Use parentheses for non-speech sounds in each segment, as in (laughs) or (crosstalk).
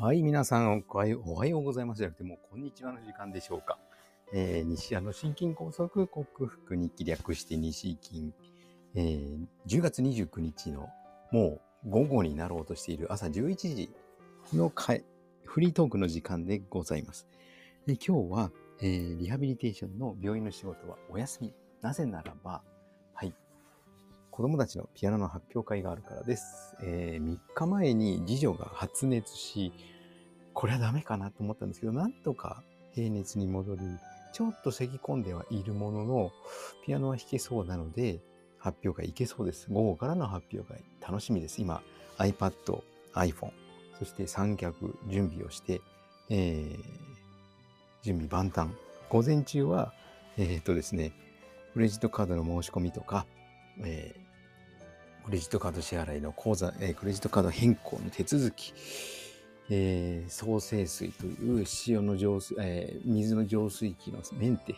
はい、皆さんおはようおはようございますじゃなくて、もうこんにちはの時間でしょうか。えー、西屋の心筋梗塞克服日記略して西筋、えー、10月29日のもう午後になろうとしている朝11時のフリートークの時間でございます。で今日は、えー、リハビリテーションの病院の仕事はお休み。なぜならば、子供たちのピアノの発表会があるからです。えー、3日前に次女が発熱し、これはダメかなと思ったんですけど、なんとか平熱に戻り、ちょっと咳き込んではいるものの、ピアノは弾けそうなので、発表会行けそうです。午後からの発表会、楽しみです。今、iPad、iPhone、そして三脚準備をして、えー、準備万端。午前中は、えー、っとですね、クレジットカードの申し込みとか、えー、クレジットカード支払いの口座、えー、クレジットカード変更の手続き、えー、創生水という塩の浄水、えー、水の浄水器のメンテ、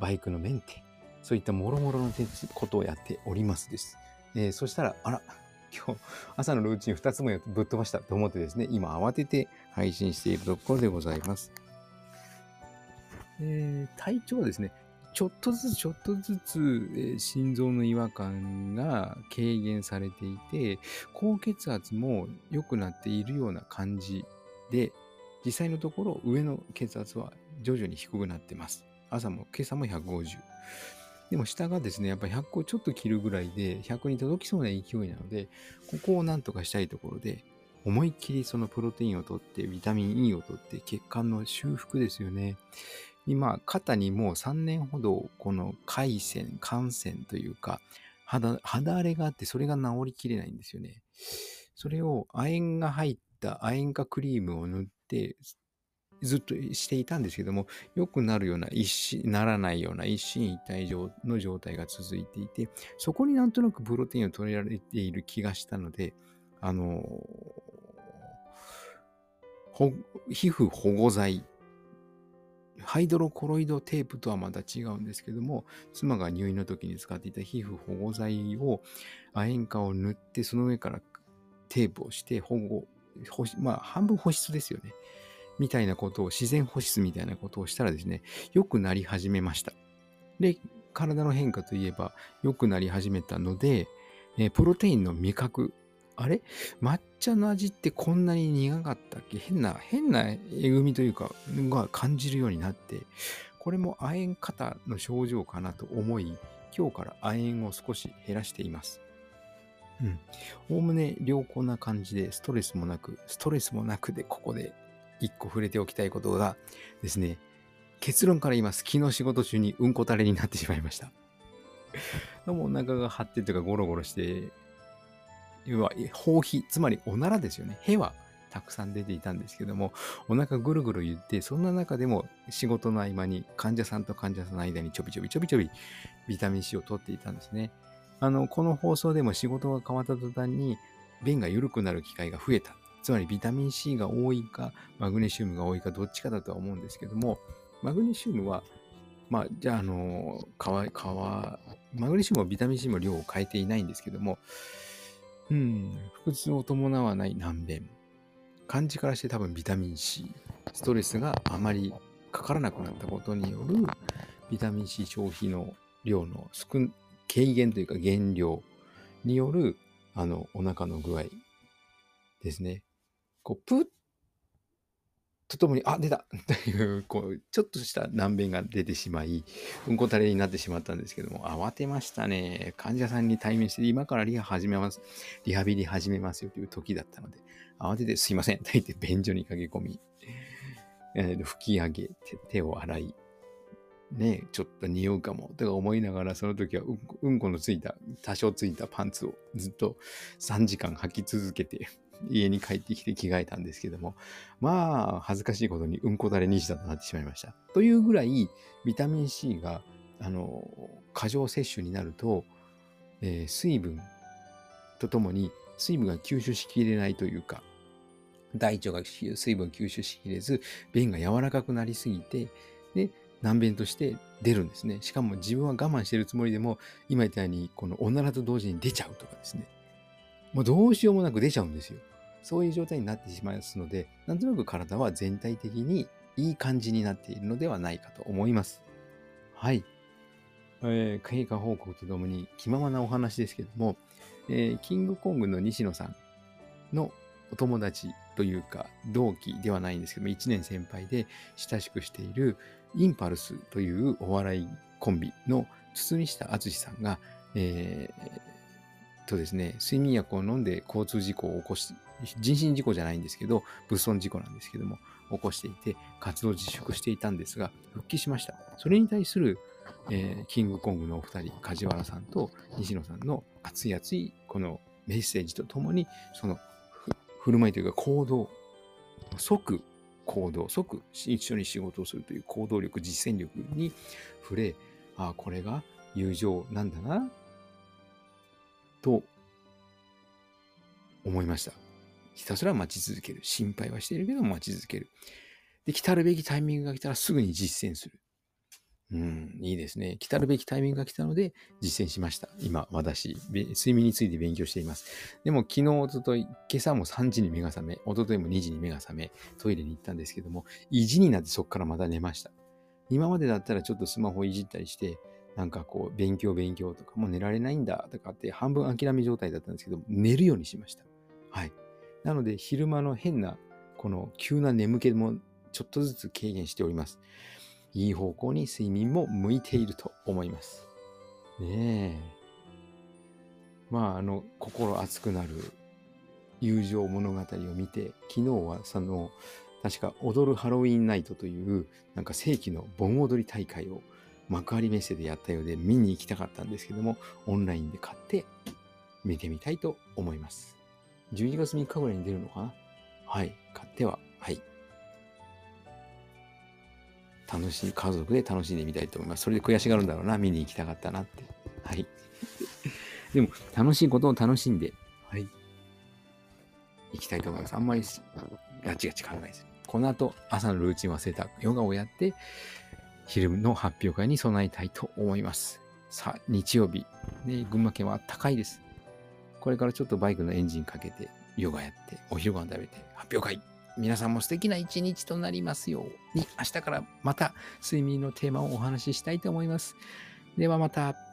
バイクのメンテ、そういったもろもろのことをやっておりますです。えー、そしたら、あら、今日朝のルーチン2つもぶっ飛ばしたと思ってですね、今慌てて配信しているところでございます。えー、体調はですね、ちょっとずつちょっとずつ、えー、心臓の違和感が軽減されていて、高血圧も良くなっているような感じで、実際のところ上の血圧は徐々に低くなってます。朝も、今朝も150。でも下がですね、やっぱ100をちょっと切るぐらいで100に届きそうな勢いなので、ここをなんとかしたいところで、思いっきりそのプロテインを取って、ビタミン E を取って、血管の修復ですよね。今、肩にもう3年ほど、この回線、感染というか、肌、肌荒れがあって、それが治りきれないんですよね。それを、亜鉛が入った亜鉛化クリームを塗って、ずっとしていたんですけども、良くなるような一心、ならないような一進一退の状態が続いていて、そこになんとなくプロテインを取られている気がしたので、あの、皮膚保護剤ハイドロコロイドテープとはまた違うんですけども、妻が入院の時に使っていた皮膚保護剤を、亜鉛化を塗って、その上からテープをして保護、保まあ、半分保湿ですよね。みたいなことを、自然保湿みたいなことをしたらですね、良くなり始めました。で、体の変化といえば良くなり始めたので、えプロテインの味覚あれ？抹茶の味ってこんなに苦かったっけ？変な、変なえぐみというか、が感じるようになって、これも亜鉛過多の症状かなと思い、今日から亜鉛を少し減らしています。うん。おおむね良好な感じで、ストレスもなく、ストレスもなくで、ここで一個触れておきたいことがですね、結論から言います。昨日仕事中にうんこ垂れになってしまいました。(laughs) もうもお腹が張ってとかゴロゴロして、要は、包皮、つまりおならですよね。へはたくさん出ていたんですけども、お腹ぐるぐる言って、そんな中でも仕事の合間に患者さんと患者さんの間にちょびちょびちょびちょびビタミン C を取っていたんですね。あの、この放送でも仕事が変わった途端に便が緩くなる機会が増えた。つまりビタミン C が多いか、マグネシウムが多いか、どっちかだとは思うんですけども、マグネシウムは、まあ、じゃあ、あの、皮、皮、マグネシウムはビタミン C も量を変えていないんですけども、うん、腹痛を伴わない難便。漢字からして多分ビタミン C。ストレスがあまりかからなくなったことによるビタミン C 消費の量の少軽減というか減量によるあのお腹の具合ですね。こう、プッとともに、あ、出た (laughs) という、こう、ちょっとした難便が出てしまい、うんこ垂れになってしまったんですけども、慌てましたね。患者さんに対面して、今からリハ始めます。リハビリ始めますよという時だったので、慌ててすいませんと言って便所に駆け込み、えー、拭き上げて手を洗い、ねちょっと匂うかも、とか思いながら、その時はうんこのついた、多少ついたパンツをずっと3時間履き続けて、家に帰ってきて着替えたんですけども、まあ、恥ずかしいことにうんこだれ西だとなってしまいました。というぐらい、ビタミン C が、あの、過剰摂取になると、えー、水分とともに、水分が吸収しきれないというか、大腸が水分吸収しきれず、便が柔らかくなりすぎて、で、難便として出るんですね。しかも自分は我慢してるつもりでも、今言ったように、このおならと同時に出ちゃうとかですね。もうどうしようもなく出ちゃうんですよ。そういう状態になってしまいますので、なんとなく体は全体的にいい感じになっているのではないかと思います。はい。えー、経過報告とともに気ままなお話ですけども、えー、キングコングの西野さんのお友達というか同期ではないんですけども1年先輩で親しくしているインパルスというお笑いコンビの堤下敦さんが、えー、とですね、睡眠薬を飲んで交通事故を起こし、人身事故じゃないんですけど、物損事故なんですけども、起こしていて、活動自粛していたんですが、復帰しました。それに対する、えー、キングコングのお二人、梶原さんと西野さんの熱い熱いこのメッセージとともに、その振る舞いというか行動、即行動、即一緒に仕事をするという行動力、実践力に触れ、ああ、これが友情なんだな、と思いました。ひたすら待ち続ける。心配はしているけど待ち続ける。で、来たるべきタイミングが来たらすぐに実践する。うん、いいですね。来たるべきタイミングが来たので実践しました。今、私、睡眠について勉強しています。でも、昨日、おととい、今朝も3時に目が覚め、おとといも2時に目が覚め、トイレに行ったんですけども、意地になってそこからまた寝ました。今までだったらちょっとスマホいじったりして、なんかこう、勉強勉強とか、もう寝られないんだとかって半分諦め状態だったんですけど、寝るようにしました。はい。なので、昼間の変な、この急な眠気もちょっとずつ軽減しております。いい方向に睡眠も向いていると思います。ねえ。まあ、あの、心熱くなる友情物語を見て、昨日はその、確か踊るハロウィンナイトという、なんか世紀の盆踊り大会を幕張メッセでやったようで見に行きたかったんですけども、オンラインで買って見てみたいと思います。12月3日ぐらいに出るのかな？はい。買っては、はい。楽しい、家族で楽しんでみたいと思います。それで悔しがるんだろうな。見に行きたかったなって。はい。(laughs) でも、楽しいことを楽しんで、はい。行きたいと思います。あんまりガチガチ考えずに。この後、朝のルーチン忘れたヨガをやって、昼の発表会に備えたいと思います。さあ、日曜日、ね、群馬県は高いです。これからちょっとバイクのエンジンかけて、ヨガやって、お昼ご飯食べて、発表会皆さんも素敵な一日となりますように、明日からまた睡眠のテーマをお話ししたいと思います。ではまた。